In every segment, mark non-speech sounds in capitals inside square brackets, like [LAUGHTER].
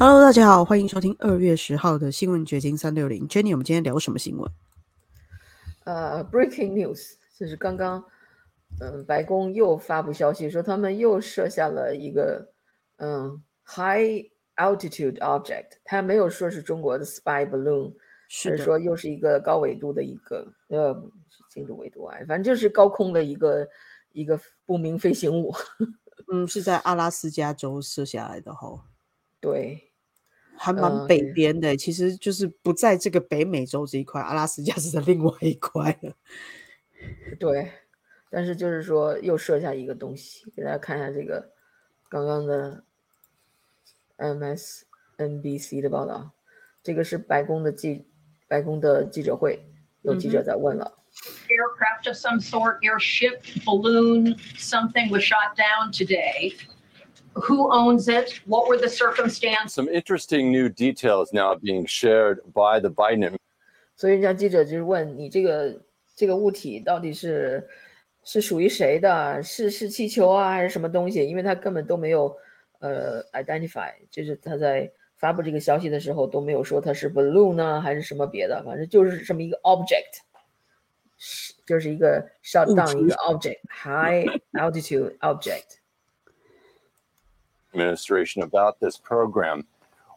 Hello，大家好，欢迎收听二月十号的新闻掘金三六零。Jenny，我们今天聊什么新闻？呃，Breaking news，就是刚刚，嗯，白宫又发布消息说他们又设下了一个，嗯，high altitude object，他没有说是中国的 spy balloon，是说又是一个高纬度的一个，呃，经度纬度啊，反正就是高空的一个一个不明飞行物。[LAUGHS] 嗯，是在阿拉斯加州射下来的哈。对。还蛮北边的，其实就是不在这个北美洲这一块，阿拉斯加 [LAUGHS] 是在另外一块的。对，但是就是说又设下一个东西，给大家看一下这个刚刚的 MSNBC 的报道，这个是白宫的记白宫的记者会，有记者在问了。Aircraft of some sort, airship, balloon, something was shot down today. Who owns it? What were the circumstances? Some interesting new details now being shared by the Biden. 所以人家记者就是问你这个这个物体到底是是属于谁的？是是气球啊，还是什么东西？因为他根本都没有呃 identify，就是他在发布这个消息的时候都没有说它是 balloon 呢，还是什么别的，反正就是这么一个 object，是就是一个 shut down 一个 object，high altitude object。 Administration about this program.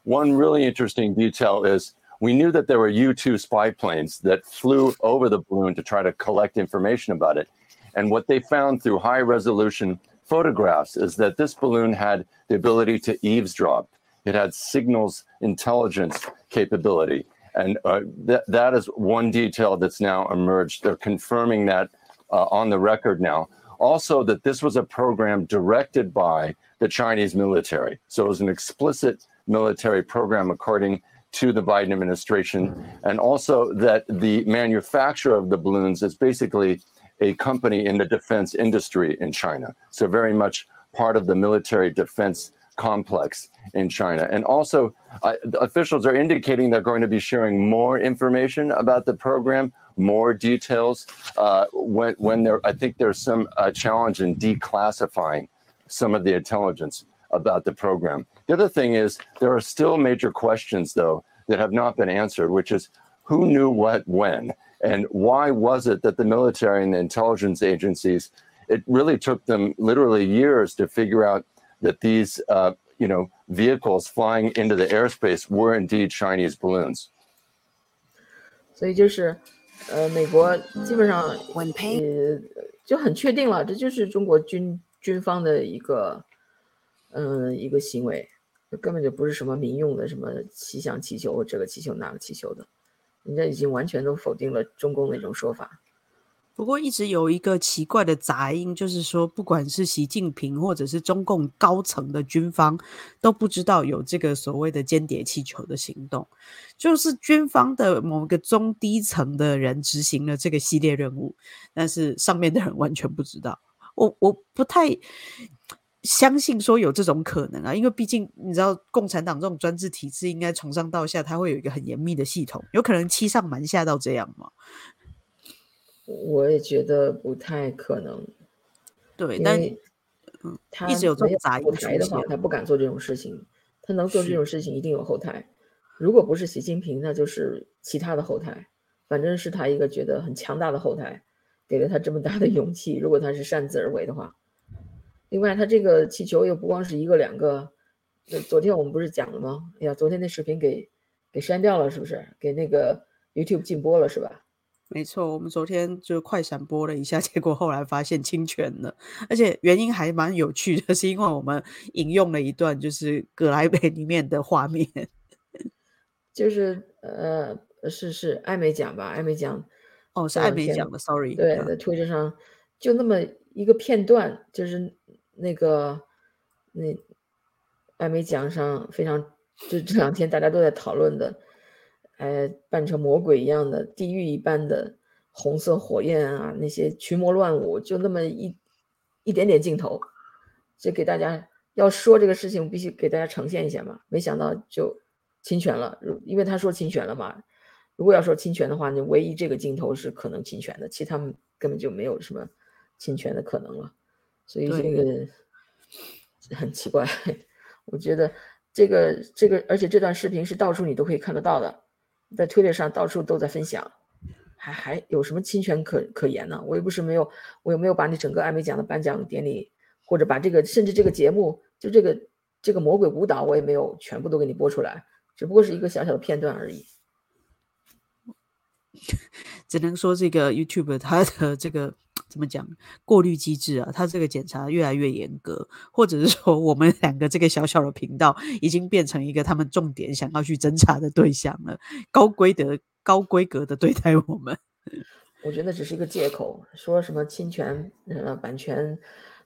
One really interesting detail is we knew that there were U 2 spy planes that flew over the balloon to try to collect information about it. And what they found through high resolution photographs is that this balloon had the ability to eavesdrop, it had signals intelligence capability. And uh, th- that is one detail that's now emerged. They're confirming that uh, on the record now. Also, that this was a program directed by the Chinese military. So it was an explicit military program, according to the Biden administration. And also that the manufacturer of the balloons is basically a company in the defense industry in China. So very much part of the military defense complex in China. And also, uh, officials are indicating they're going to be sharing more information about the program, more details. Uh, when when there, I think there's some uh, challenge in declassifying some of the intelligence about the program. The other thing is there are still major questions, though, that have not been answered, which is who knew what when? And why was it that the military and the intelligence agencies, it really took them literally years to figure out that these, uh, you know, vehicles flying into the airspace were indeed Chinese balloons. 所以就是，呃，美国基本上呃就很确定了，这就是中国军 军方的一个，嗯，一个行为，根本就不是什么民用的什么气象气球，这个气球那个气球的，人家已经完全都否定了中共那种说法。不过一直有一个奇怪的杂音，就是说，不管是习近平或者是中共高层的军方，都不知道有这个所谓的间谍气球的行动，就是军方的某个中低层的人执行了这个系列任务，但是上面的人完全不知道。我我不太相信说有这种可能啊，因为毕竟你知道，共产党这种专制体制，应该从上到下，它会有一个很严密的系统，有可能欺上瞒下到这样吗？我也觉得不太可能。对，但嗯，他一直有这种杂音后台的话，他不敢做这种事情。他能做这种事情，一定有后台。如果不是习近平，那就是其他的后台。反正是他一个觉得很强大的后台。给了他这么大的勇气，如果他是擅自而为的话，另外他这个气球又不光是一个两个，昨天我们不是讲了吗？哎呀，昨天那视频给给删掉了，是不是？给那个 YouTube 禁播了，是吧？没错，我们昨天就快闪播了一下，[LAUGHS] 结果后来发现侵权了，而且原因还蛮有趣的，[LAUGHS] 是因为我们引用了一段就是《葛莱美》里面的画面，[LAUGHS] 就是呃，是是艾美奖吧？艾美奖。哦，是艾美讲的，sorry。对，在推特上就那么一个片段，就是那个那艾美奖上非常，就这两天大家都在讨论的，哎，扮成魔鬼一样的地狱一般的红色火焰啊，那些群魔乱舞，就那么一一点点镜头，就给大家要说这个事情，必须给大家呈现一下嘛。没想到就侵权了，因为他说侵权了嘛。如果要说侵权的话，那唯一这个镜头是可能侵权的，其他们根本就没有什么侵权的可能了。所以这个 [LAUGHS] 很奇怪。我觉得这个这个，而且这段视频是到处你都可以看得到的，在推特上到处都在分享，还还有什么侵权可可言呢？我又不是没有，我又没有把你整个艾美奖的颁奖典礼，或者把这个甚至这个节目，就这个这个魔鬼舞蹈，我也没有全部都给你播出来，只不过是一个小小的片段而已。只能说这个 YouTube 它的这个怎么讲过滤机制啊，它这个检查越来越严格，或者是说我们两个这个小小的频道已经变成一个他们重点想要去侦查的对象了，高规格高规格的对待我们。我觉得只是一个借口，说什么侵权呃版权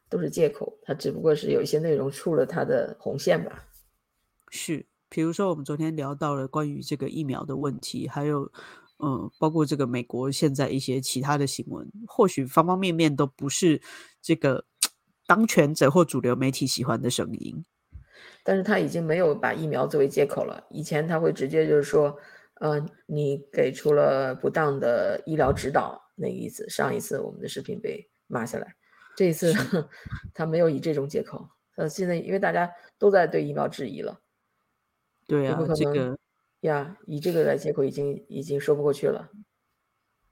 都是借口，它只不过是有一些内容触了它的红线吧。是，比如说我们昨天聊到了关于这个疫苗的问题，还有。嗯，包括这个美国现在一些其他的新闻，或许方方面面都不是这个当权者或主流媒体喜欢的声音。但是他已经没有把疫苗作为借口了。以前他会直接就是说，呃，你给出了不当的医疗指导，那个意思。上一次我们的视频被骂下来，这一次 [LAUGHS] 他没有以这种借口。呃，现在因为大家都在对疫苗质疑了，对啊，这个。呀，以这个来借口已经已经说不过去了。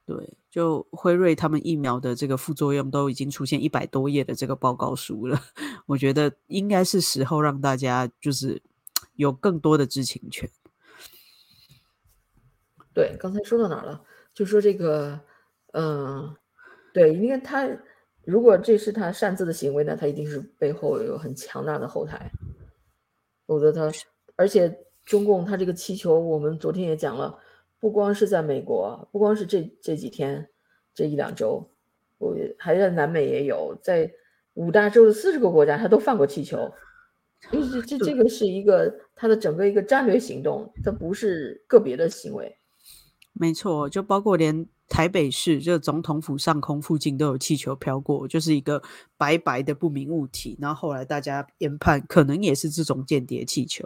对，就辉瑞他们疫苗的这个副作用都已经出现一百多页的这个报告书了，[LAUGHS] 我觉得应该是时候让大家就是有更多的知情权。对，刚才说到哪了？就说这个，嗯，对，因为他如果这是他擅自的行为呢，他一定是背后有很强大的后台，否则他而且。中共他这个气球，我们昨天也讲了，不光是在美国，不光是这这几天这一两周，我还在南美也有，在五大洲的四十个国家，他都放过气球。这这这个是一个他的整个一个战略行动，它不是个别的行为。没错，就包括连台北市这总统府上空附近都有气球飘过，就是一个白白的不明物体。然后后来大家研判，可能也是这种间谍气球。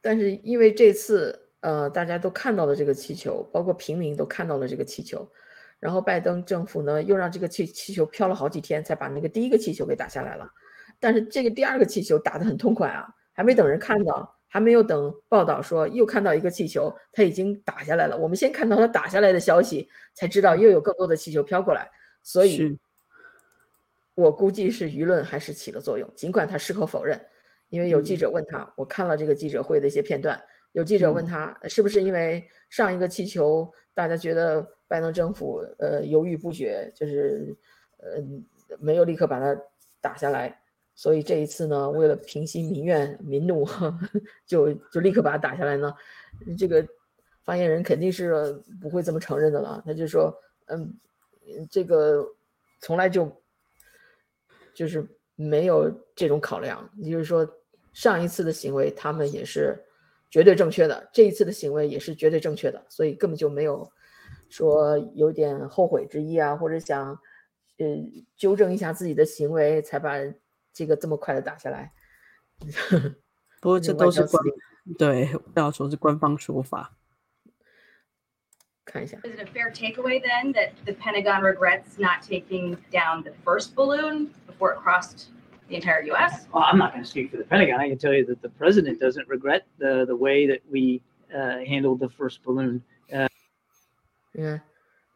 但是因为这次，呃，大家都看到了这个气球，包括平民都看到了这个气球，然后拜登政府呢又让这个气气球飘了好几天，才把那个第一个气球给打下来了。但是这个第二个气球打得很痛快啊，还没等人看到，还没有等报道说又看到一个气球，它已经打下来了。我们先看到它打下来的消息，才知道又有更多的气球飘过来。所以，我估计是舆论还是起了作用，尽管他矢口否认。因为有记者问他，我看了这个记者会的一些片段。有记者问他，是不是因为上一个气球大家觉得拜登政府呃犹豫不决，就是呃没有立刻把它打下来，所以这一次呢，为了平息民怨民怒，[LAUGHS] 就就立刻把它打下来呢？这个发言人肯定是不会这么承认的了。他就说，嗯，这个从来就就是没有这种考量，也就是说。上一次的行为，他们也是绝对正确的；这一次的行为也是绝对正确的，所以根本就没有说有点后悔之意啊，或者想呃纠正一下自己的行为，才把这个这么快的打下来。不过这都是官对，不要说是官方说法。看一下。Is it a fair takeaway then that the Pentagon regrets not taking down the first balloon before it crossed? The entire U.S.? Well, I'm not going to speak for the Pentagon. I can tell you that the president doesn't regret the the way that we uh, handled the first balloon. Uh, 你看，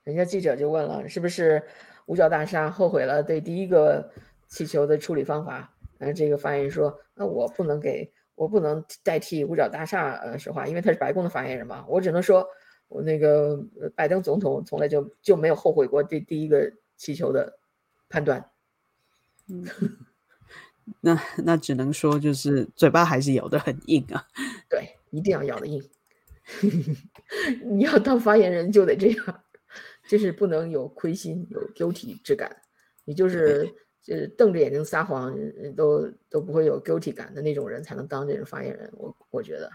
人家记者就问了，是不是五角大厦后悔了对第一个气球的处理方法？然后这个发言人说：“那我不能给，我不能代替五角大厦呃说话，因为他是白宫的发言人嘛。我只能说，我那个拜登总统从来就就没有后悔过这第一个气球的判断。”嗯。那那只能说，就是嘴巴还是咬得很硬啊。[LAUGHS] 对，一定要咬得硬。[LAUGHS] 你要当发言人就得这样，就是不能有亏心、有 guilty 之感。你就是就是瞪着眼睛撒谎，都都不会有 guilty 感的那种人，才能当这种发言人。我我觉得。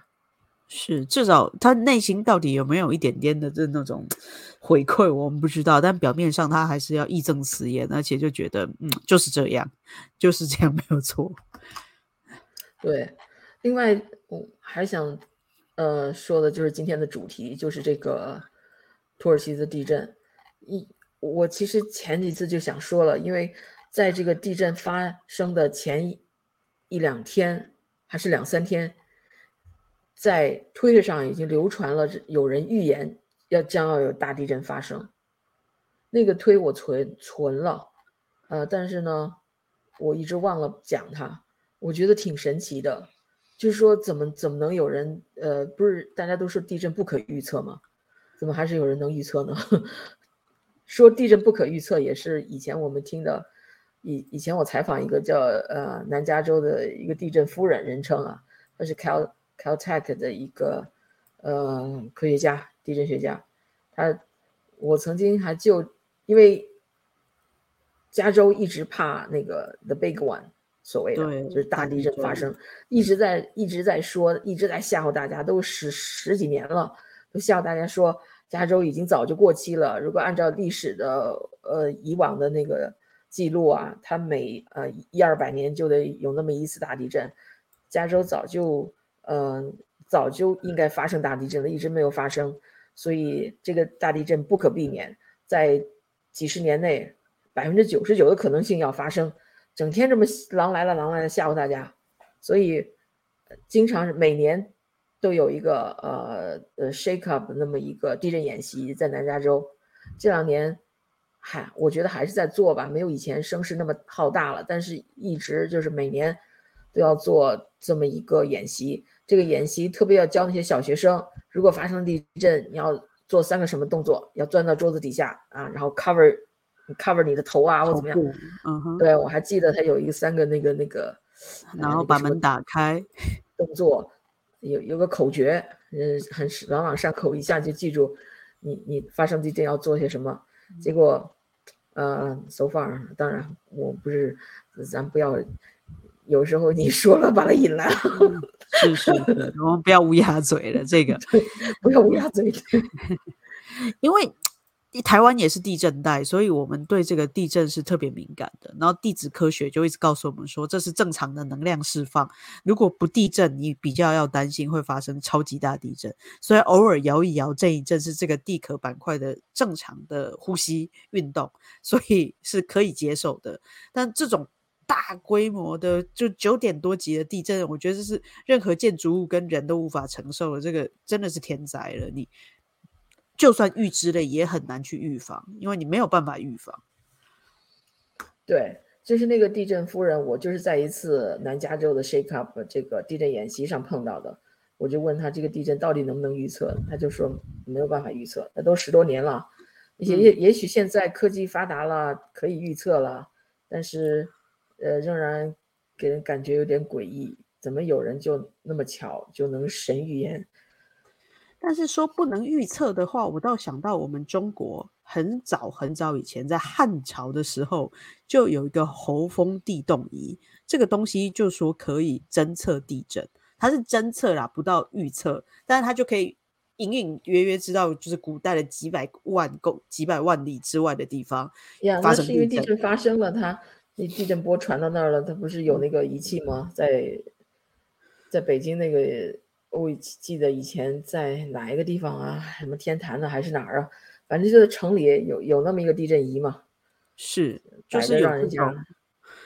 是，至少他内心到底有没有一点点的这那种 [TSK] 回馈，我们不知道。但表面上他还是要义正辞严，而且就觉得，嗯，就是这样，就是这样，没有错。[LAUGHS] 对，另外我还想，呃，说的就是今天的主题，就是这个土耳其的地震。一，我其实前几次就想说了，因为在这个地震发生的前一两天还是两三天，在推特上已经流传了，有人预言要将要有大地震发生。那个推我存存了，呃，但是呢，我一直忘了讲它。我觉得挺神奇的，就是说怎么怎么能有人呃，不是大家都说地震不可预测吗？怎么还是有人能预测呢？[LAUGHS] 说地震不可预测也是以前我们听的，以以前我采访一个叫呃南加州的一个地震夫人，人称啊，她是 Cal Caltech 的一个呃科学家，地震学家。他我曾经还就因为加州一直怕那个 The Big One，所谓的就是大地震发生，一直在一直在说，一直在吓唬大家，都十十几年了，都吓唬大家说。加州已经早就过期了。如果按照历史的呃以往的那个记录啊，它每呃一二百年就得有那么一次大地震。加州早就嗯早就应该发生大地震了，一直没有发生，所以这个大地震不可避免，在几十年内百分之九十九的可能性要发生。整天这么狼来了狼来了吓唬大家，所以经常每年。都有一个呃呃 shake up 那么一个地震演习在南加州，这两年还我觉得还是在做吧，没有以前声势那么浩大了，但是一直就是每年都要做这么一个演习。这个演习特别要教那些小学生，如果发生地震，你要做三个什么动作？要钻到桌子底下啊，然后 cover cover 你的头啊，或怎么样？嗯哼。对我还记得他有一个三个那个那个，然后把门打开动作。有有个口诀，嗯，很朗朗上口，一下就记住。你你发生地震要做些什么？结果，呃，so far，当然我不是，咱不要，有时候你说了把他引来了，是是是，[LAUGHS] 我们不要乌鸦嘴了，这个不要乌鸦嘴，[LAUGHS] 因为。台湾也是地震带，所以我们对这个地震是特别敏感的。然后地质科学就一直告诉我们说，这是正常的能量释放。如果不地震，你比较要担心会发生超级大地震。所以偶尔摇一摇，震一震是这个地壳板块的正常的呼吸运动，所以是可以接受的。但这种大规模的就九点多级的地震，我觉得这是任何建筑物跟人都无法承受的。这个真的是天灾了，你。就算预知了，也很难去预防，因为你没有办法预防。对，就是那个地震夫人，我就是在一次南加州的 Shake Up 这个地震演习上碰到的。我就问他这个地震到底能不能预测，他就说没有办法预测。那都十多年了，也也也许现在科技发达了，可以预测了，但是呃，仍然给人感觉有点诡异。怎么有人就那么巧就能神预言？但是说不能预测的话，我倒想到我们中国很早很早以前，在汉朝的时候就有一个侯风地动仪，这个东西就说可以侦测地震，它是侦测啦，不到预测，但是它就可以隐隐约约知道，就是古代的几百万公几百万里之外的地方发生地震。是因为地震发生了，它那地震波传到那儿了，它不是有那个仪器吗？在在北京那个。我记得以前在哪一个地方啊？什么天坛呢，还是哪儿啊？反正就是城里有有那么一个地震仪嘛，是就是让人家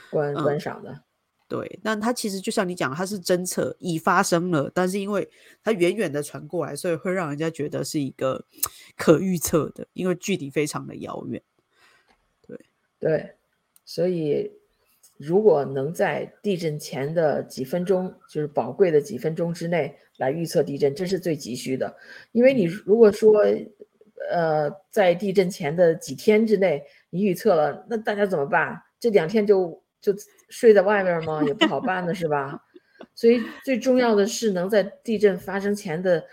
观观赏的。对，但它其实就像你讲，它是侦测已发生了，但是因为它远远的传过来，所以会让人家觉得是一个可预测的，因为距离非常的遥远。对对，所以。如果能在地震前的几分钟，就是宝贵的几分钟之内来预测地震，这是最急需的。因为你如果说，呃，在地震前的几天之内你预测了，那大家怎么办？这两天就就睡在外面吗？也不好办的是吧？所以最重要的是能在地震发生前的，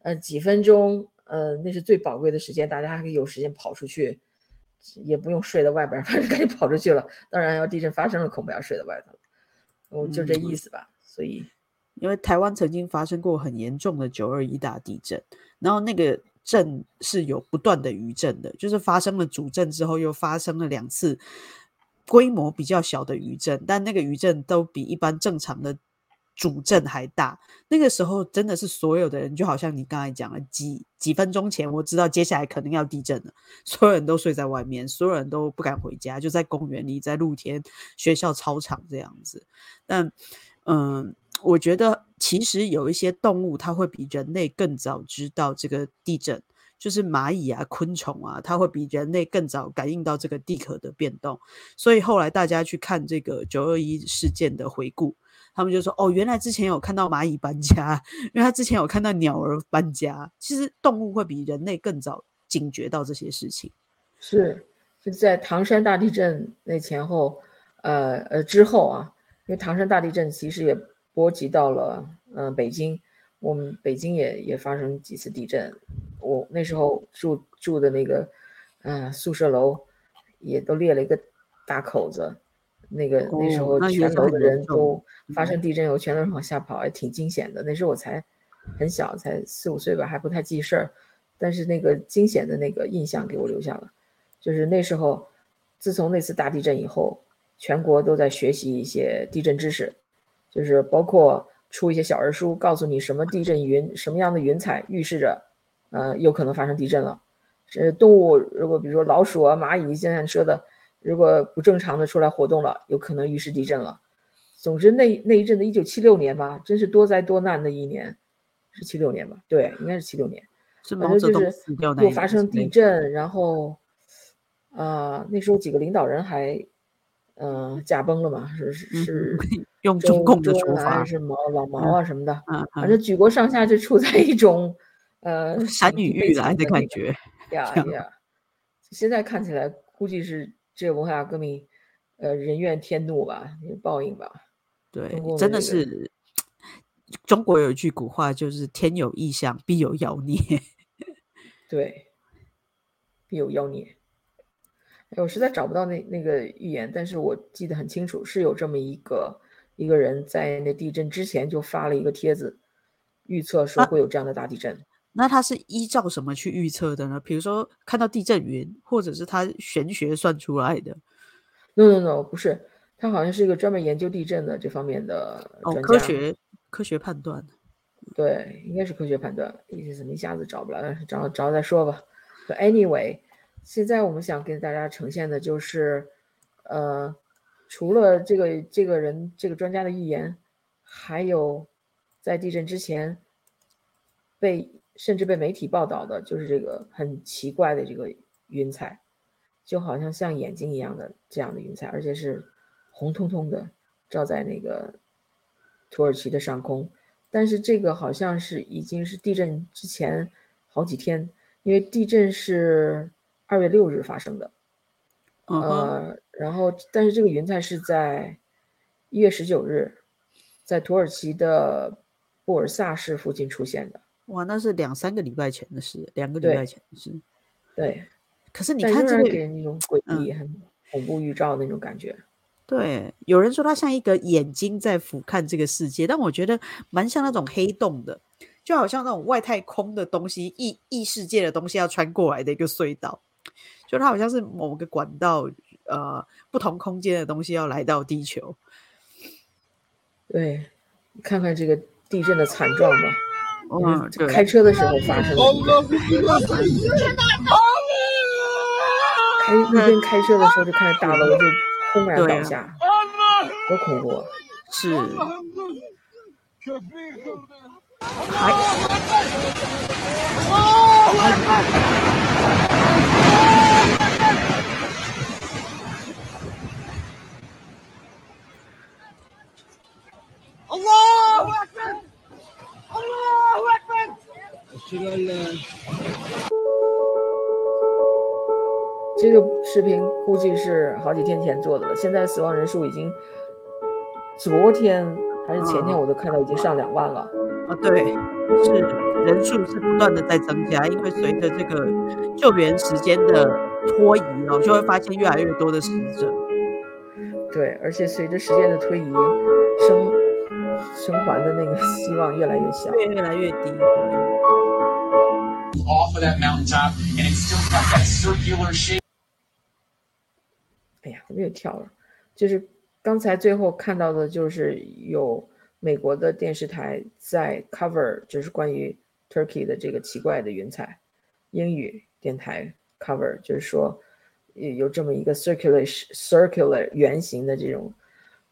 呃，几分钟，呃，那是最宝贵的时间，大家还可以有时间跑出去。也不用睡在外边，[LAUGHS] 反正赶紧跑出去了。当然，要地震发生了，恐怕要睡在外头了。我就这意思吧。所以，因为台湾曾经发生过很严重的九二一大地震，然后那个震是有不断的余震的，就是发生了主震之后，又发生了两次规模比较小的余震，但那个余震都比一般正常的。主震还大，那个时候真的是所有的人，就好像你刚才讲了，几几分钟前我知道接下来可能要地震了，所有人都睡在外面，所有人都不敢回家，就在公园里，在露天、学校操场这样子。但嗯，我觉得其实有一些动物，它会比人类更早知道这个地震，就是蚂蚁啊、昆虫啊，它会比人类更早感应到这个地壳的变动。所以后来大家去看这个九二一事件的回顾，他们就说：“哦，原来之前有看到蚂蚁搬家，因为他之前有看到鸟儿搬家。其实动物会比人类更早警觉到这些事情。”是，是在唐山大地震那前后，呃呃之后啊。因为唐山大地震其实也波及到了，嗯，北京，我们北京也也发生几次地震，我那时候住住的那个，嗯，宿舍楼也都裂了一个大口子，那个那时候全楼的人都发生地震以后全都是往下跑，也挺惊险的。那时候我才很小，才四五岁吧，还不太记事儿，但是那个惊险的那个印象给我留下了，就是那时候，自从那次大地震以后。全国都在学习一些地震知识，就是包括出一些小人书，告诉你什么地震云，什么样的云彩预示着，呃，有可能发生地震了。这动物如果比如说老鼠啊、蚂蚁，现在说的，如果不正常的出来活动了，有可能预示地震了。总之，那那一阵子，一九七六年吧，真是多灾多难的一年，是七六年吧？对，应该是七六年。反正就是又发生地震，然后，啊，那时候几个领导人还。嗯，驾崩了嘛？是是是，[LAUGHS] 用中共的说法是毛老毛啊什么的，反正举国上下就处在一种呃山雨欲来的感觉呀呀。现在看起来，估计是这个文化大革命，呃，人怨天怒吧，报应吧。对，真的是。中国有一句古话，就是“天有异象，必有妖孽”。[LAUGHS] 对，必有妖孽。哎我实在找不到那那个预言，但是我记得很清楚，是有这么一个一个人在那地震之前就发了一个帖子，预测说会有这样的大地震。那他是依照什么去预测的呢？比如说看到地震云，或者是他玄学算出来的？No No No，不是，他好像是一个专门研究地震的这方面的哦。科学科学判断。对，应该是科学判断。意思么一下子找不来，找找再说吧。Anyway。现在我们想跟大家呈现的就是，呃，除了这个这个人这个专家的预言，还有在地震之前被甚至被媒体报道的，就是这个很奇怪的这个云彩，就好像像眼睛一样的这样的云彩，而且是红彤彤的照在那个土耳其的上空。但是这个好像是已经是地震之前好几天，因为地震是。二月六日发生的，呃，然后但是这个云彩是在一月十九日，在土耳其的布尔萨市附近出现的。哇，那是两三个礼拜前的事，两个礼拜前的事。对，可是你看这个给人一种诡异、很恐怖预兆那种感觉。对，有人说它像一个眼睛在俯瞰这个世界，但我觉得蛮像那种黑洞的，就好像那种外太空的东西、异异世界的东西要穿过来的一个隧道。就它好像是某个管道，呃，不同空间的东西要来到地球。对，看看这个地震的惨状吧。嗯，开车的时候发生的。开那边开车的时候就看着大楼就轰然倒下，多恐怖！啊！是。还。这个视频估计是好几天前做的了，现在死亡人数已经，昨天还是前天我都看到已经上两万了。啊，对，是人数是不断的在增加，因为随着这个救援时间的拖移哦，就会发现越来越多的死者。对，而且随着时间的推移，生生还的那个希望越来越小，越越来越低。Off of that mountaintop and it still got that circular shape 哎呀，我又跳了。就是刚才最后看到的，就是有美国的电视台在 cover，就是关于 Turkey 的这个奇怪的云彩，英语电台 cover，就是说有这么一个 circular circular 圆形的这种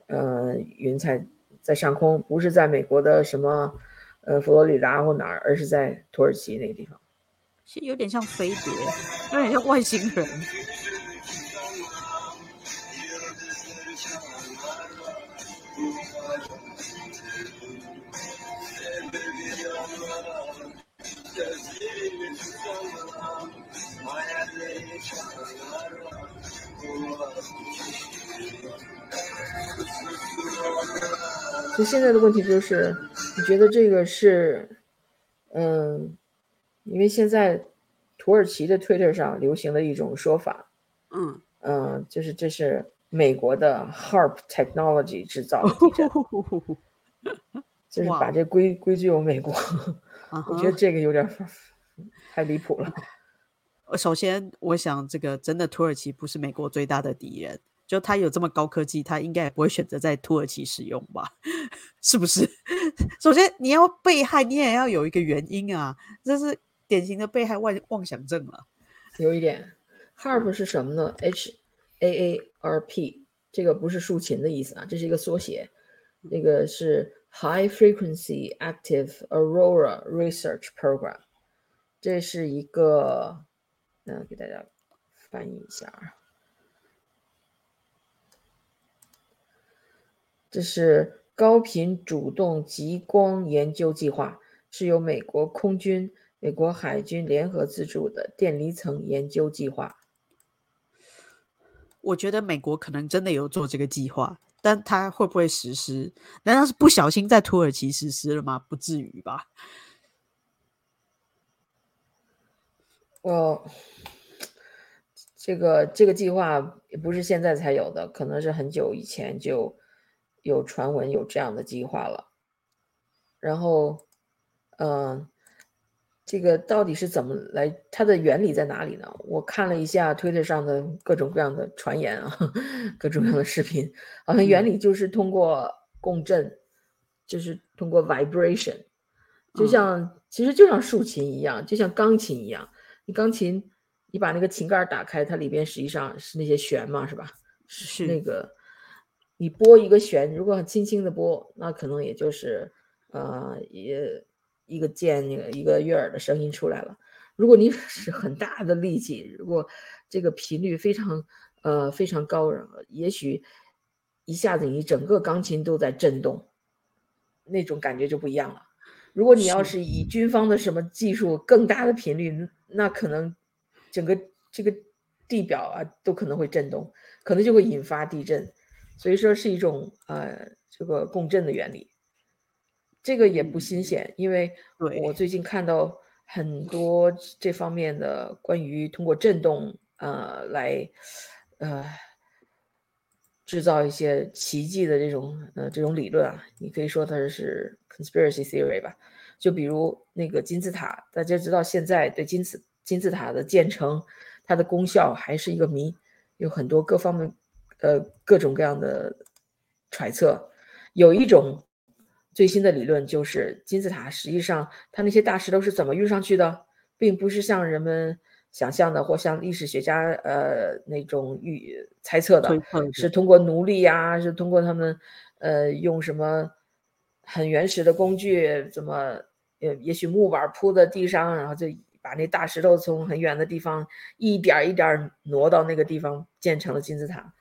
呃云彩在上空，不是在美国的什么呃佛罗里达或哪儿，而是在土耳其那个地方。其实有点像飞碟，有点像外星人。所以现在的问题就是，你觉得这个是，嗯，因为现在土耳其的 Twitter 上流行的一种说法，嗯，嗯，就是这是美国的 HARP Technology 制造 [LAUGHS] 就是把哇这归归咎美国。啊我觉得这个有点太离谱了。呃 [LAUGHS] 首先，我想这个真的土耳其不是美国最大的敌人，就他有这么高科技，他应该也不会选择在土耳其使用吧？[LAUGHS] 是不是？首先你要被害，你也要有一个原因啊，这是典型的被害妄妄想症了。有一点，HARP 是什么呢？H A A R P，这个不是竖琴的意思啊，这是一个缩写，那个是 High Frequency Active Aurora Research Program，这是一个，那给大家翻译一下啊，这是高频主动极光研究计划，是由美国空军、美国海军联合资助的电离层研究计划。我觉得美国可能真的有做这个计划，但他会不会实施？难道是不小心在土耳其实施了吗？不至于吧？我，这个这个计划也不是现在才有的，可能是很久以前就有传闻有这样的计划了。然后，嗯、这个到底是怎么来？它的原理在哪里呢？我看了一下推特上的各种各样的传言啊，[LAUGHS] 各种各样的视频，好像原理就是通过共振，就是通过 vibration，就嗯像、其实就像竖琴一样，就像钢琴一样。你钢琴，你把那个琴盖儿打开，它里边实际上是那些弦嘛，是吧？是那个，你拨一个弦，如果很轻轻的拨，那可能也就是呃也一个键那个一个悦耳的声音出来了。如果你 [LAUGHS] 使很大的力气，如果这个频率非常呃非常高，也许一下子你整个钢琴都在震动，那种感觉就不一样了。如果你要是是以军方的什么技术更大的频率，那可能整个这个地表啊都可能会震动，可能就会引发地震。所以说是一种呃这个共振的原理。这个也不新鲜，因为我最近看到很多这方面的关于通过震动呃来呃制造一些奇迹的这种呃这种理论啊，你可以说它是 conspiracy theory 吧。就比如那个金字塔，大家知道现在对金字金字塔的建成，它的功效还是一个谜，有很多各方面呃各种各样的揣测。有一种最新的理论就是金字塔实际上它那些大石头是怎么运上去的，并不是像人们想象的或像历史学家呃那种预猜测的是通过奴隶呀、是通过他们呃用什么很原始的工具，怎么呃也许木板铺在地上，然后就把那大石头从很远的地方一点儿一点儿挪到那个地方建成了金字塔，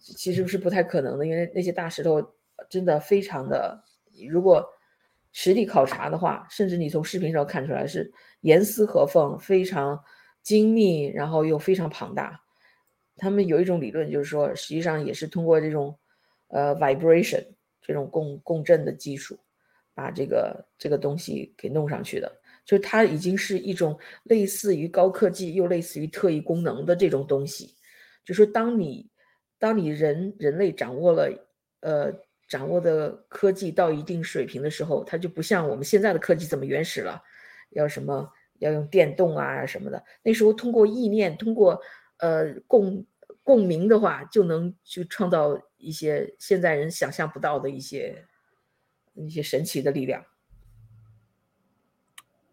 其实是不太可能的，因为那些大石头真的非常的，如果实地考察的话，甚至你从视频上看出来是严丝合缝，非常精密，然后又非常庞大。他们有一种理论，就是说，实际上也是通过这种呃 vibration 这种共共振的技术，把这个这个东西给弄上去的。就是它已经是一种类似于高科技又类似于特异功能的这种东西。就说当你当你人人类掌握了呃掌握的科技到一定水平的时候，它就不像我们现在的科技这么原始了，要什么要用电动啊什么的。那时候通过意念，通过呃共共鸣的话，就能去创造一些现在人想象不到的一些一些神奇的力量。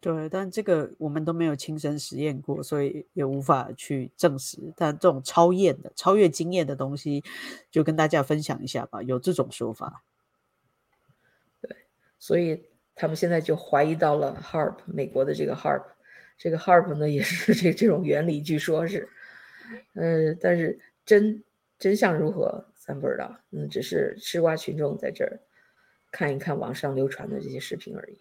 对，但这个我们都没有亲身实验过，所以也无法去证实。但这种超验的、超越经验的东西，就跟大家分享一下吧。有这种说法，对所以他们现在就怀疑到了 HARP 美国的这个 HARP，这个 HARP 呢也是这这种原理，据说是，呃，但是真真相如何咱不知道，嗯，只是吃瓜群众在这儿看一看网上流传的这些视频而已。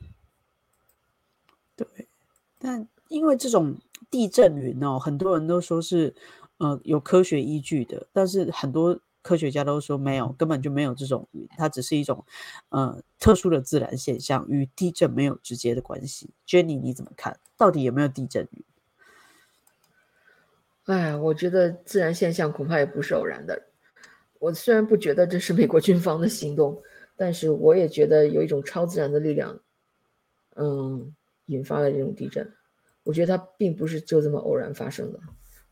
但因为这种地震云哦，很多人都说是呃有科学依据的，但是很多科学家都说没有，根本就没有这种云，它只是一种呃特殊的自然现象，与地震没有直接的关系。Jenny 你怎么看？到底有没有地震云？哎，我觉得自然现象恐怕也不是偶然的。我虽然不觉得这是美国军方的行动，但是我也觉得有一种超自然的力量，嗯，引发了这种地震。我觉得它并不是就这么偶然发生的，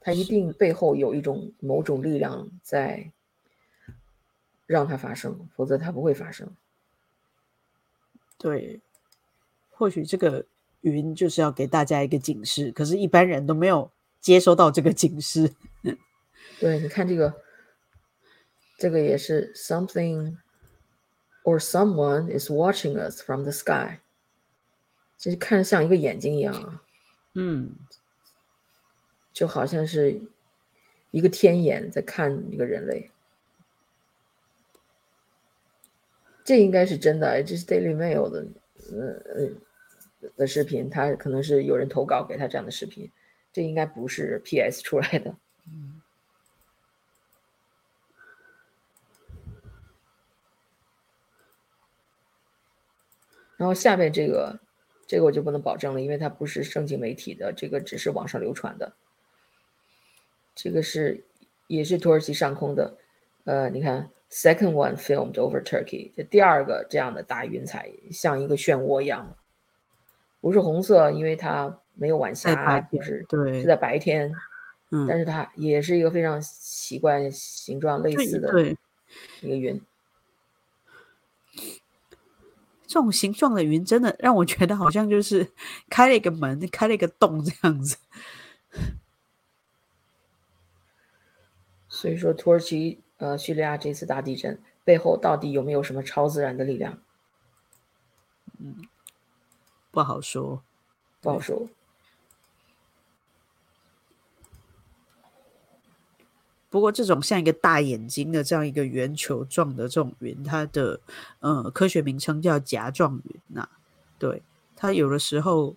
它一定背后有一种某种力量在让它发生，否则它不会发生。对，或许这个云就是要给大家一个警示，可是，一般人都没有接收到这个警示。[LAUGHS] 对，你看这个，这个也是 something or someone is watching us from the sky，其实看着像一个眼睛一样啊。嗯，就好像是一个天眼在看一个人类，这应该是真的。这是 Daily Mail 的，呃呃的视频，他可能是有人投稿给他这样的视频，这应该不是 PS 出来的。然后下面这个。这个我就不能保证了，因为它不是正经媒体的，这个只是网上流传的。这个是也是土耳其上空的，呃，你看，second one filmed over Turkey，这第二个这样的大云彩，像一个漩涡一样，不是红色，因为它没有晚霞，就是，对，是在白天，嗯，但是它也是一个非常奇怪形状类似的一个云。这种形状的云真的让我觉得好像就是 [LAUGHS] 开了一个门，开了一个洞这样子。所以说，土耳其呃叙利亚这次大地震背后到底有没有什么超自然的力量？嗯，不好说，不好说。不过，这种像一个大眼睛的这样一个圆球状的这种云，它的呃科学名称叫夹状云呐。对，它有的时候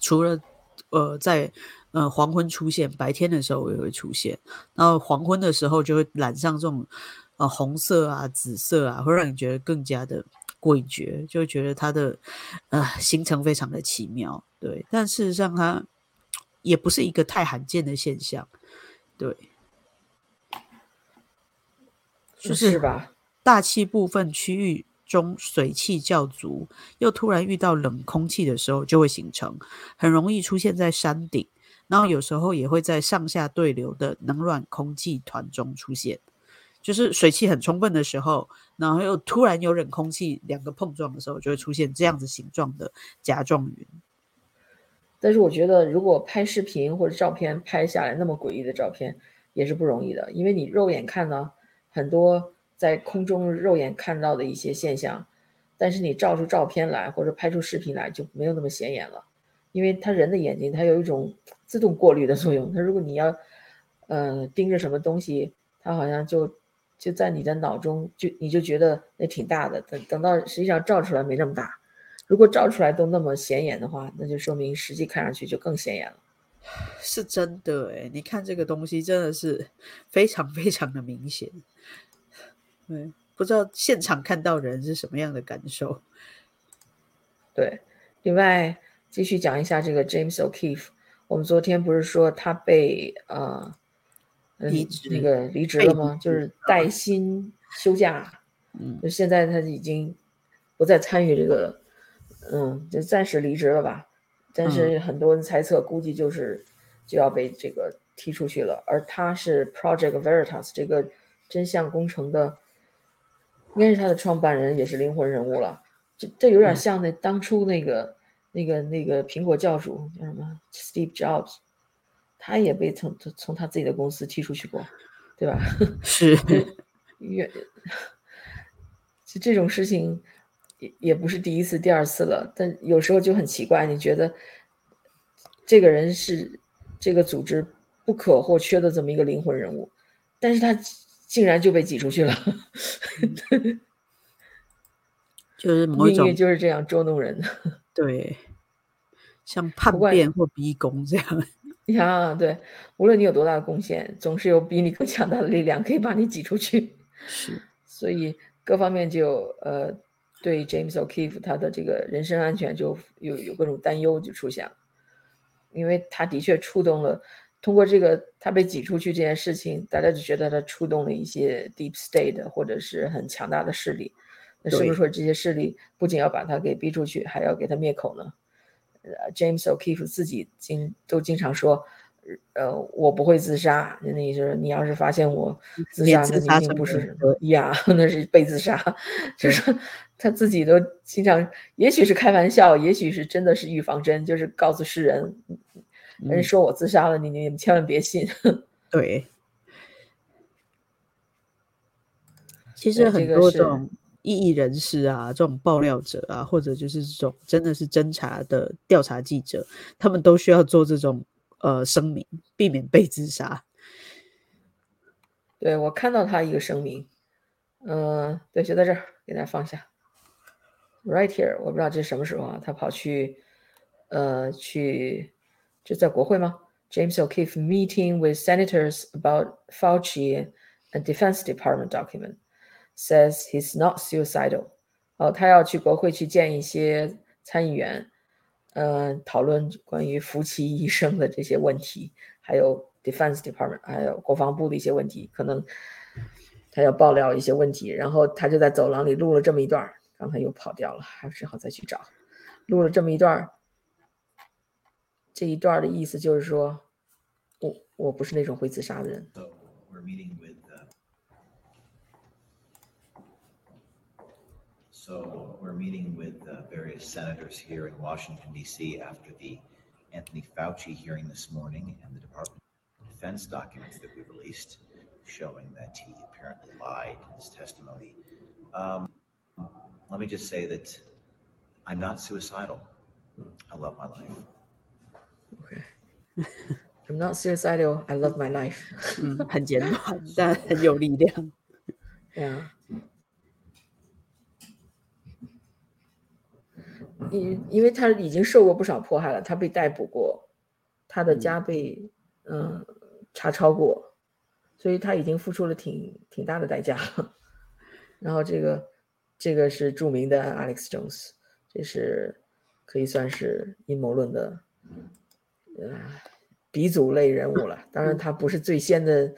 除了呃在呃黄昏出现，白天的时候也会出现。然后黄昏的时候就会染上这种呃红色啊、紫色啊，会让你觉得更加的诡谲，就觉得它的呃形成非常的奇妙。对，但事实上它也不是一个太罕见的现象。对。就是吧，大气部分区域中水汽较足，又突然遇到冷空气的时候，就会形成，很容易出现在山顶，然后有时候也会在上下对流的冷暖空气团中出现，就是水汽很充分的时候，然后又突然有冷空气两个碰撞的时候，就会出现这样子形状的夹状云。但是我觉得，如果拍视频或者照片拍下来那么诡异的照片，也是不容易的，因为你肉眼看呢。很多在空中肉眼看到的一些现象，但是你照出照片来或者拍出视频来就没有那么显眼了，因为他人的眼睛它有一种自动过滤的作用。他如果你要，呃，盯着什么东西，它好像就就在你的脑中就你就觉得那挺大的，等等到实际上照出来没那么大。如果照出来都那么显眼的话，那就说明实际看上去就更显眼了。是真的哎，你看这个东西真的是非常非常的明显。对，不知道现场看到人是什么样的感受。[LAUGHS] 对，另外继续讲一下这个 James O'Keefe。我们昨天不是说他被呃离职那个离职了吗？就是带薪休假。嗯，就现在他已经不再参与这个，嗯，就暂时离职了吧。但是很多人猜测，估计就是就要被这个踢出去了。而他是 Project Veritas 这个真相工程的。应该是他的创办人，也是灵魂人物了。这这有点像那当初那个那个那个苹果教主叫什么 Steve Jobs，他也被从从他自己的公司踢出去过，对吧？[LAUGHS] 是，越就这种事情也也不是第一次、第二次了，但有时候就很奇怪，你觉得这个人是这个组织不可或缺的这么一个灵魂人物，但是他竟然就被挤出去了，[LAUGHS] 就是某一种命运就是这样捉弄人。[LAUGHS] 对，像叛变或逼宫这样。呀，对，无论你有多大的贡献，总是有比你更强大的力量可以把你挤出去。[LAUGHS] 是，所以各方面就呃，对 James O'Keefe 他的这个人身安全就有有各种担忧就出现了，因为他的确触动了，通过这个他被挤出去这件事情，大家就觉得他触动了一些 deep state 或者是很强大的势力。那是不是说这些势力不仅要把他给逼出去，还要给他灭口呢？呃，James O'Keefe 自己经都经常说，呃，我不会自杀。那意思是你要是发现我自杀，那一定不是呀，[LAUGHS] 那是被自杀。就是他自己都经常，也许是开玩笑，也许是真的是预防针，就是告诉世人，人嗯说我自杀了，你你们千万别信。[LAUGHS] 对。其实很多这种异议人士啊，这种爆料者啊，或者就是这种真的是侦查的调查记者，他们都需要做这种呃声明，避免被自杀。对我看到他一个声明，嗯、对，就在这儿，给大家放下，right here，我不知道这是什么时候啊，他跑去，呃，去，这在国会吗？James O'Keefe meeting with senators about Fauci and Defense Department document says he's not suicidal。哦，他要去国会去见一些参议员，呃，讨论关于福奇医生的这些问题，还有 Defense Department，还有国防部的一些问题，可能他要爆料一些问题，然后他就在走廊里录了这么一段儿，刚才又跑掉了，还只好再去找，录了这么一段儿。这一段儿的意思就是说，我我不是那种会自杀的人。 So we're meeting with, uh, so we're meeting with uh, various senators here in Washington DC after the Anthony Fauci hearing this morning and the Department of Defense documents that we released showing that he apparently lied in his testimony. Um, let me just say that I'm not suicidal. I love my life. Okay. I'm not suicidal. I love my life. 嗯，[LAUGHS] 很简短，但很有力量。对啊，因因为他已经受过不少迫害了，他被逮捕过，他的家被嗯、查抄过，所以他已经付出了挺挺大的代价。[LAUGHS] 然后这个这个是著名的 Alex Jones，这是可以算是阴谋论的呃鼻祖类人物了。当然，他不是最先的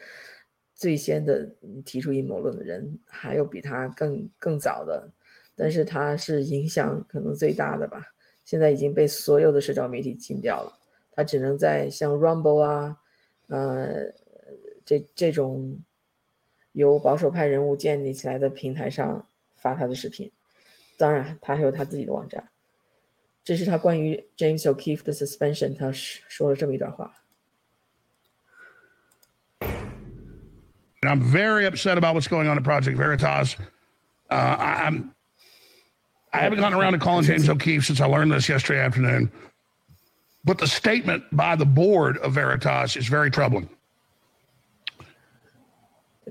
最先的嗯提出阴谋论的人，还有比他更更早的，但是他是影响可能最大的吧。现在已经被所有的社交媒体禁掉了，他只能在像 Rumble 啊，呃，这这种由保守派人物建立起来的平台上发他的视频。当然，他还有他自己的网站。这是他关于 James O'Keefe 的 suspension，他是说了这么一段话。 And I'm very upset about what's going on at Project Veritas. Uh, I, I'm I haven't gotten around to calling James O'Keefe since I learned this yesterday afternoon. But the statement by the board of Veritas is very troubling.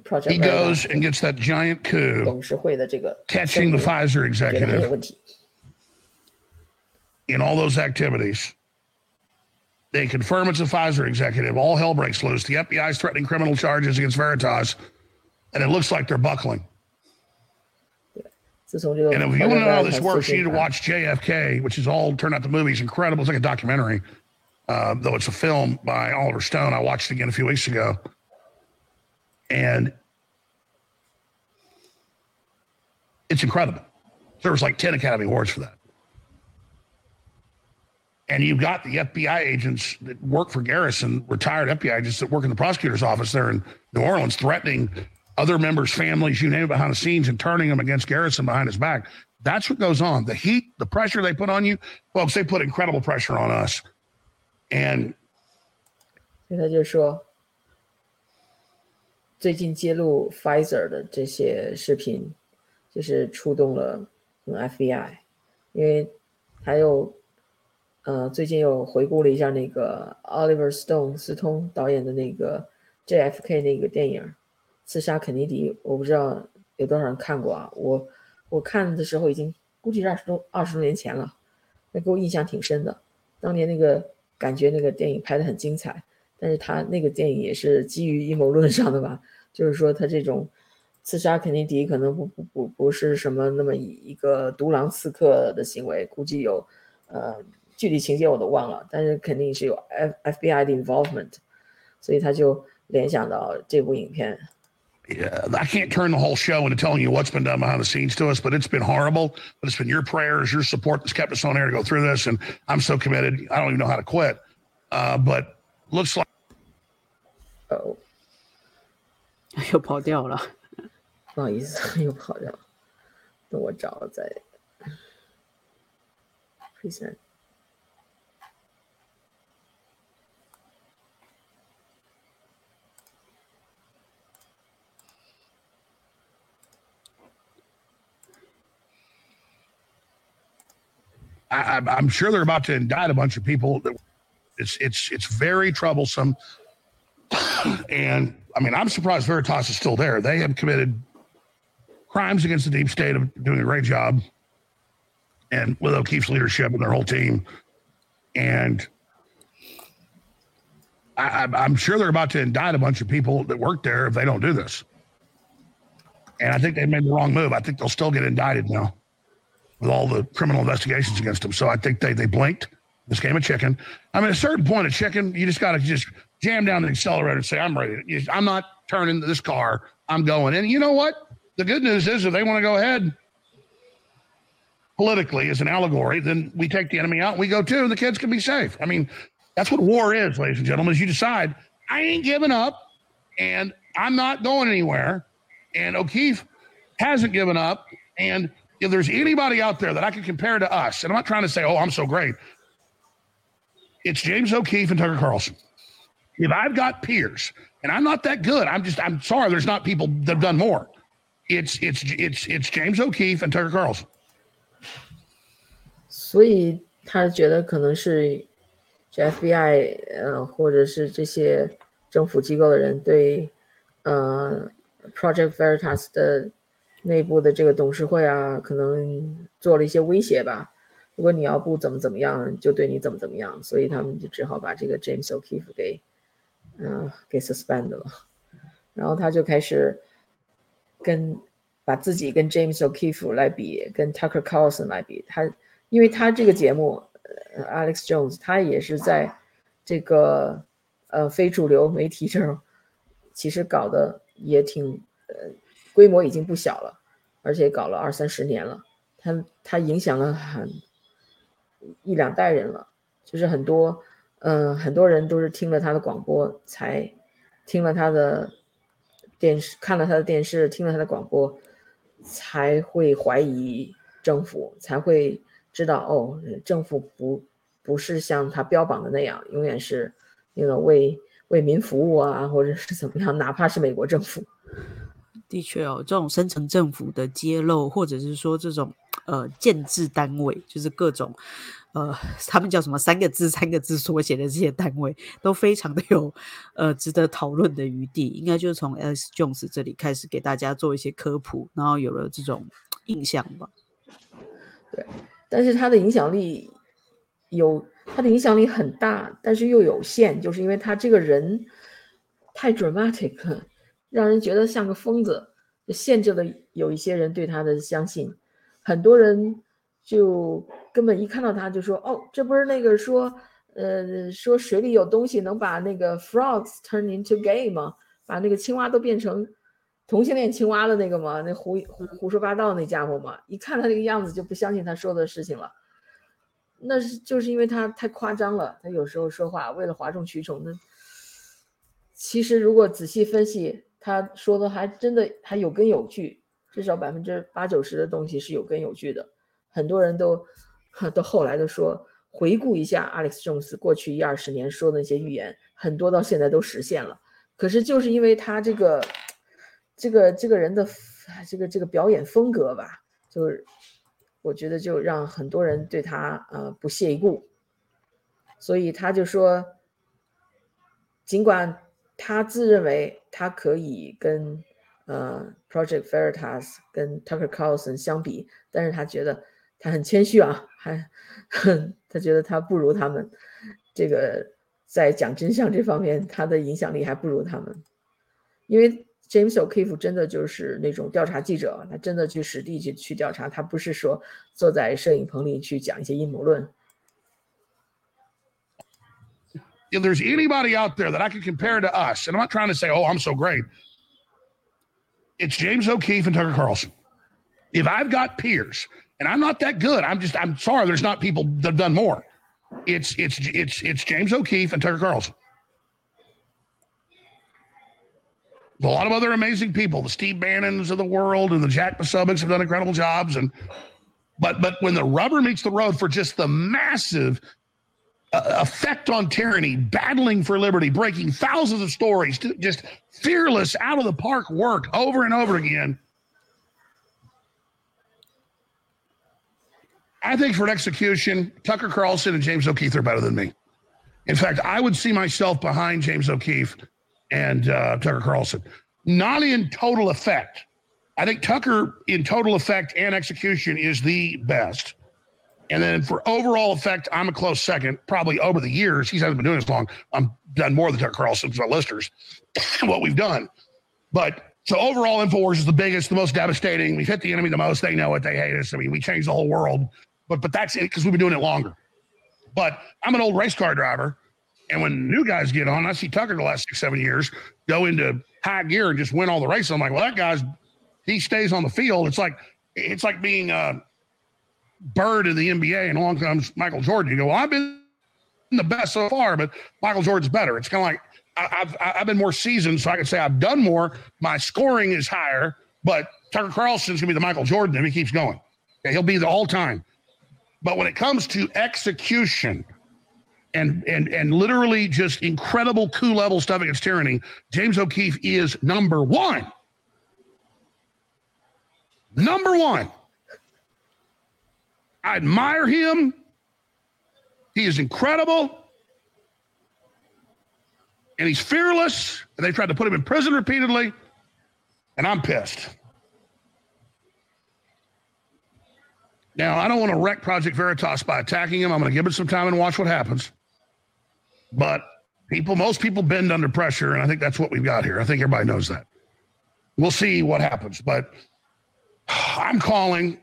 Project He goes and gets that giant coup 董事会的这个 catching the 声明 Pfizer 觉得很有 executive 问题。 in all those activities. They confirm it's a Pfizer executive. All hell breaks loose. The FBI is threatening criminal charges against Veritas, and it looks like they're buckling. And if you want to know how this works, you need to watch JFK, which is all turned out the movie. It's incredible. It's like a documentary, uh, though it's a film by Oliver Stone. I watched it again a few weeks ago. And it's incredible. There was like 10 Academy Awards for that And you've got the FBI agents that work for Garrison, retired FBI agents that work in the prosecutor's office there in New Orleans, threatening other members' families, you name it, behind the scenes, and turning them against Garrison behind his back. That's what goes on. The heat, the pressure they put on you, folks, they put incredible pressure on us. And 所以他就说，最近揭露 Pfizer 的这些视频，就是触动了 跟 FBI，因为还有 呃最近又回顾了一下那个 Oliver Stone 斯通导演的那个 JFK 那个电影《刺杀肯尼迪》，我不知道有多少人看过啊？我我看的时候已经估计是二十多二十多年前了，那给我印象挺深的。当年那个感觉那个电影拍的很精彩，但是他那个电影也是基于阴谋论上的吧？就是说他这种。刺杀肯尼迪可能不不不不是什么那么一个独狼刺客的行为，估计有，呃，具体情节我都忘了，但是肯定是有 F FBI 的 involvement，所以他就联想到这部影片。Yeah, I can't turn the whole show into telling you what's been done behind the scenes to us, but it's been horrible. But it's been your prayers, your support that's kept us on air to go through this, and I'm so committed. I don't even know how to quit. Uh, but looks like. Oh. [LAUGHS] 又跑掉了。不好意思，又跑掉了。等我找了再 [LAUGHS] present。 I, I'm sure they're about to indict a bunch of people. It's it's it's very troublesome. [CLEARS THROAT] And I mean, I'm surprised Veritas is still there. They have committed crimes against the deep state of doing a great job and with O'Keefe's leadership and their whole team. And I, am sure they're about to indict a bunch of people that work there if they don't do this. And I think they made the wrong move. I think they'll still get indicted now with all the criminal investigations against them. So I think they they blinked this game of chicken. I mean, at a certain point of chicken, you just got to just jam down the accelerator and say, I'm ready. I'm not turning this car. I'm going. And you know what? The good news is if they want to go ahead politically as an allegory, then we take the enemy out and we go too, and the kids can be safe. I mean, that's what war is, ladies and gentlemen, is you decide, I ain't giving up and I'm not going anywhere. And O'Keefe hasn't given up. And if there's anybody out there that I can compare to us, and I'm not trying to say, oh, I'm so great, it's James O'Keefe and Tucker Carlson. If I've got peers, and I'm not that good, I'm just, I'm sorry, there's not people that have done more. It's it's it's it's James O'Keefe and Tucker Carlson。所以他觉得可能是这 FBI 呃，或者是这些政府机构的人对呃 Project Veritas 的 内部的这个董事会啊，可能做了一些威胁吧。如果你要不怎么怎么样，就对你怎么怎么样。所以他们就只好把这个 James O'Keefe 给嗯给 suspend 了。然后他就开始。跟把自己跟 James O'Keefe 来比，跟 Tucker Carlson 来比，他因为他这个节目，呃，Alex Jones 他也是在这个呃非主流媒体这，其实搞得也挺呃规模已经不小了，而且搞了二三十年了，他他影响了很一两代人了，就是很多嗯很多人都是听了他的广播才听了他的。电视看了他的电视，听了他的广播，才会怀疑政府，才会知道哦，政府不不是像他标榜的那样，永远是那个为为民服务啊，或者是怎么样，哪怕是美国政府。的确哦，这种深层政府的揭露，或者是说这种呃建制单位，就是各种。呃，他们叫什么？三个字、三个字缩写的这些单位都非常的有呃值得讨论的余地。应该就是从 S Jones 这里开始给大家做一些科普，然后有了这种印象吧。对，但是他的影响力有，他的影响力很大，但是又有限，就是因为他这个人太 dramatic，让人觉得像个疯子，限制了有一些人对他的相信，很多人。就根本一看到他就说哦，这不是那个说，呃，说水里有东西能把那个 frogs turn into gay 吗？把那个青蛙都变成同性恋青蛙的那个吗？那胡胡胡说八道那家伙嘛，一看他那个样子就不相信他说的事情了。那是就是因为他太夸张了，他有时候说话为了哗众取宠。那其实如果仔细分析，他说的还真的还有根有据，至少百分之八九十的东西是有根有据的。很多人都 [LAUGHS] 都后来都说，回顾一下 Alex Jones 过去一二十年说的那些预言，很多到现在都实现了。可是就是因为他这个这个这个人的这个这个表演风格吧，就是我觉得就让很多人对他呃不屑一顾，所以他就说，尽管他自认为他可以跟呃 Project Veritas 跟 Tucker Carlson 相比，但是他觉得他很谦虚啊，还 [LAUGHS] 他觉得他不如他们，这个在讲真相这方面他的影响力还不如他们，因为。James O'Keefe 真的就是那种调查记者，他真的去实地去去调查，他不是说坐在摄影棚里去讲一些阴谋论。If there's anybody out there that I can compare to us, and I'm not trying to say, oh, I'm so great, it's James O'Keefe and Tucker Carlson. If I've got peers, and I'm not that good, I'm just, I'm sorry, there's not people that have done more. It's, it's, it's, it's James O'Keefe and Tucker Carlson. a lot of other amazing people, the Steve Bannons of the world and the Jack Posobics have done incredible jobs. And but but when the rubber meets the road for just the massive effect on tyranny, battling for liberty, breaking thousands of stories, just fearless out of the park work over and over again. I think for an execution, Tucker Carlson and James O'Keefe are better than me. In fact, I would see myself behind James O'Keefe and uh, Tucker Carlson. Not in total effect. I think Tucker, in total effect and execution, is the best. And then for overall effect, I'm a close second. Probably over the years, he hasn't been doing this long. I'm done more than Tucker Carlson my listeners, [COUGHS] what we've done. But so overall, Infowars is the biggest, the most devastating. We've hit the enemy the most. They know it. They hate us. I mean, we changed the whole world. But but that's it because we've been doing it longer. But I'm an old race car driver. And when new guys get on, I see Tucker the last six, seven years go into high gear and just win all the races. I'm like, well, that guy's he stays on the field. It's like it's like being a bird in the NBA, and along comes Michael Jordan. You go, well, I've been the best so far, but Michael Jordan's better. It's kind of like I, I've I've been more seasoned, so I can say I've done more. My scoring is higher, but Tucker Carlson's gonna be the Michael Jordan if he keeps going. Okay, he'll be the all time. But when it comes to execution, and and and literally just incredible coup level stuff against tyranny, James O'Keefe is number one. Number one. I admire him. He is incredible. And he's fearless. And they tried to put him in prison repeatedly. And I'm pissed. Now, I don't want to wreck Project Veritas by attacking him. I'm going to give it some time and watch what happens. But people, most people bend under pressure, and I think that's what we've got here. I think everybody knows that. We'll see what happens, but [SIGHS] I'm calling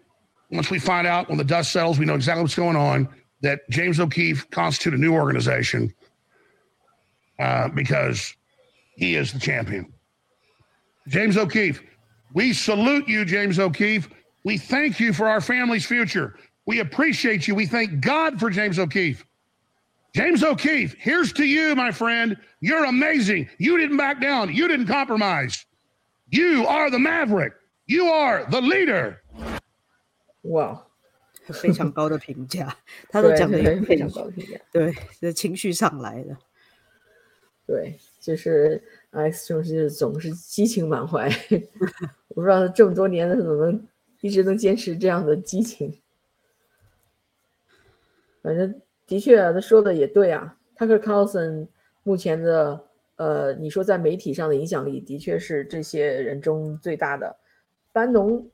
once we find out when the dust settles, we know exactly what's going on. That James O'Keefe constitute a new organization uh, because he is the champion. James O'Keefe, we salute you, James O'Keefe. We thank you for our family's future. We appreciate you. We thank God for James O'Keefe. James O'Keefe, here's to you, my friend. You're amazing. You didn't back down. You didn't compromise. You are the maverick. You are the leader. 哇，[LAUGHS] 非常高的评价，他都讲的对非常高的评价。对，这情绪上来了。对，就是 X 总是总是激情满怀，[LAUGHS] 我不知道他这么多年他怎么能一直能坚持这样的激情。反正的确啊，他说的也对啊。Tucker Carlson 目前的呃，你说在媒体上的影响力，的确是这些人中最大的。班农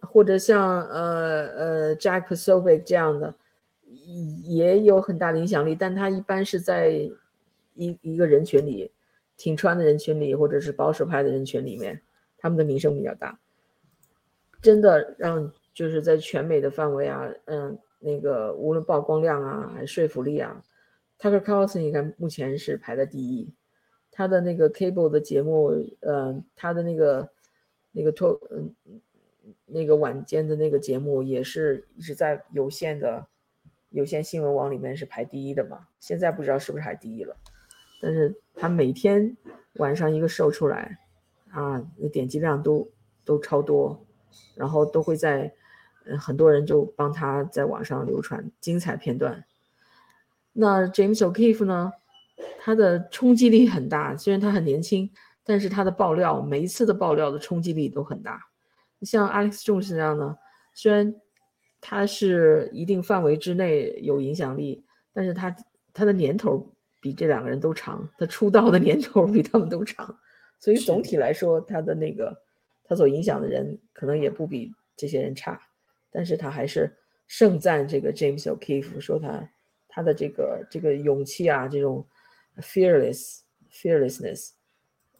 或者像呃呃 Jack Posobiec 这样的，也有很大的影响力，但他一般是在一一个人群里，挺川的人群里，或者是保守派的人群里面，他们的名声比较大。真的让就是在全美的范围啊，嗯。那个无论曝光量啊，还是说服力啊，Tucker Carlson 应该目前是排在第一。他的那个 Cable 的节目，呃，他的那个那个脱，嗯，那个晚间的那个节目也是一直在有线的有线新闻网里面是排第一的嘛。现在不知道是不是还第一了，但是他每天晚上一个 show 出来，啊，那点击量都都超多，然后都会在。很多人就帮他在网上流传精彩片段。那 James O'Keefe 呢？他的冲击力很大，虽然他很年轻，但是他的爆料每一次的爆料的冲击力都很大。像 Alex Jones 这样呢，虽然他是一定范围之内有影响力，但是他他的年头比这两个人都长，他出道的年头比他们都长，所以总体来说，他的那个他所影响的人可能也不比这些人差，但是他还是盛赞这个 James O'Keefe，说他他的这个这个勇气啊，这种 fearless fearlessness，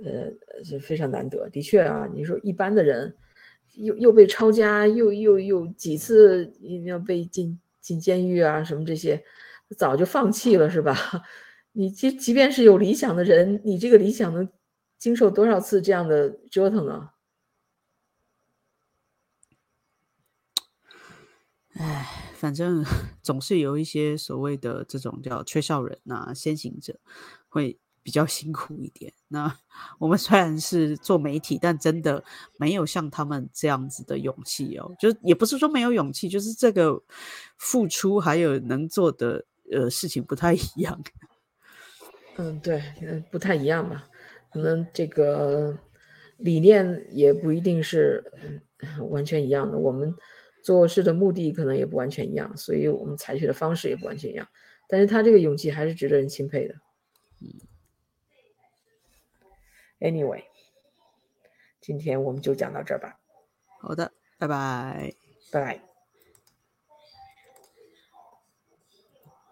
呃是非常难得。的确啊，你说一般的人。又又被抄家，又又又几次要被进进监狱啊，什么这些，早就放弃了是吧？[LAUGHS] 你即即便是有理想的人，你这个理想能经受多少次这样的折腾啊？唉，反正 [LAUGHS] 总是有一些所谓的这种叫吹哨人呐、先行者，会比较辛苦一点。那我们虽然是做媒体，但真的没有像他们这样子的勇气哦。就也不是说没有勇气，就是这个付出还有能做的呃事情不太一样。嗯，对，嗯，不太一样吧？可能这个理念也不一定是嗯完全一样的。我们做事的目的可能也不完全一样，所以我们采取的方式也不完全一样。但是他这个勇气还是值得人钦佩的。Anyway，今天我们就讲到这儿吧，好的，拜拜。拜拜。